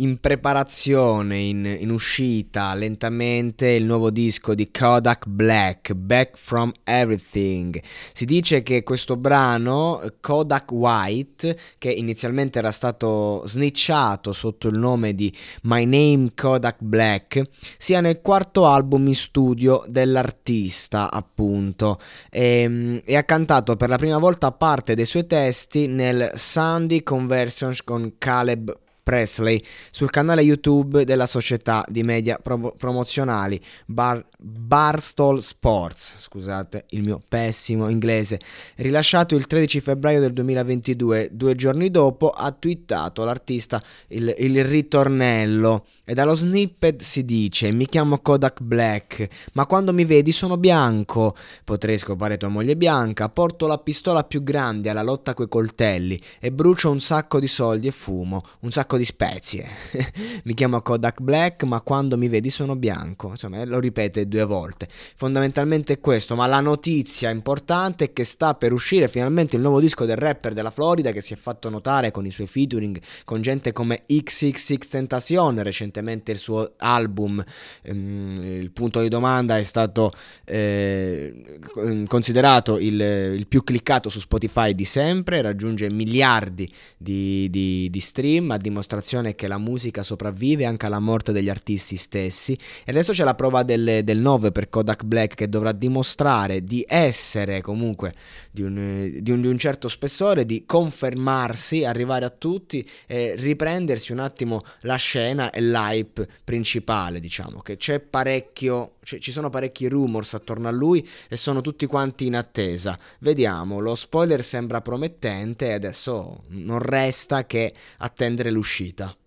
in preparazione, in, in, uscita lentamente il nuovo disco di Kodak Black, Back from Everything. Si dice che questo brano, Kodak White, che inizialmente era stato snitchato sotto il nome di My Name Kodak Black, sia nel quarto album in studio dell'artista, appunto, e, ehm, e ha cantato per la prima volta parte dei suoi testi nel Sandy Conversions con Caleb Presley sul canale YouTube della società di media pro- promozionali Bar- Barstool Sports, scusate il mio pessimo inglese, rilasciato il 13 febbraio del 2022, due giorni dopo ha twittato l'artista il, il ritornello. E dallo snippet si dice mi chiamo Kodak Black, ma quando mi vedi sono bianco, potrei scopare tua moglie bianca, porto la pistola più grande alla lotta coi coltelli e brucio un sacco di soldi e fumo, un sacco di spezie. mi chiamo Kodak Black, ma quando mi vedi sono bianco, insomma lo ripete due volte. Fondamentalmente è questo, ma la notizia importante è che sta per uscire finalmente il nuovo disco del rapper della Florida che si è fatto notare con i suoi featuring con gente come XXX Tentacion recentemente il suo album, ehm, il punto di domanda è stato eh, considerato il, il, più cliccato su Spotify di sempre, raggiunge miliardi di, di, di, stream, a dimostrazione che la musica sopravvive anche alla morte degli artisti stessi. E adesso c'è la prova del, del 9 per Kodak Black che dovrà dimostrare di essere comunque di un, di un, di un certo spessore, di confermarsi, arrivare a tutti e riprendersi un attimo la scena e live hype principale, diciamo, che c'è parecchio, ci sono parecchi rumors attorno a lui e sono tutti quanti in attesa. Vediamo, lo spoiler sembra promettente e adesso non resta che attendere l'uscita uscita.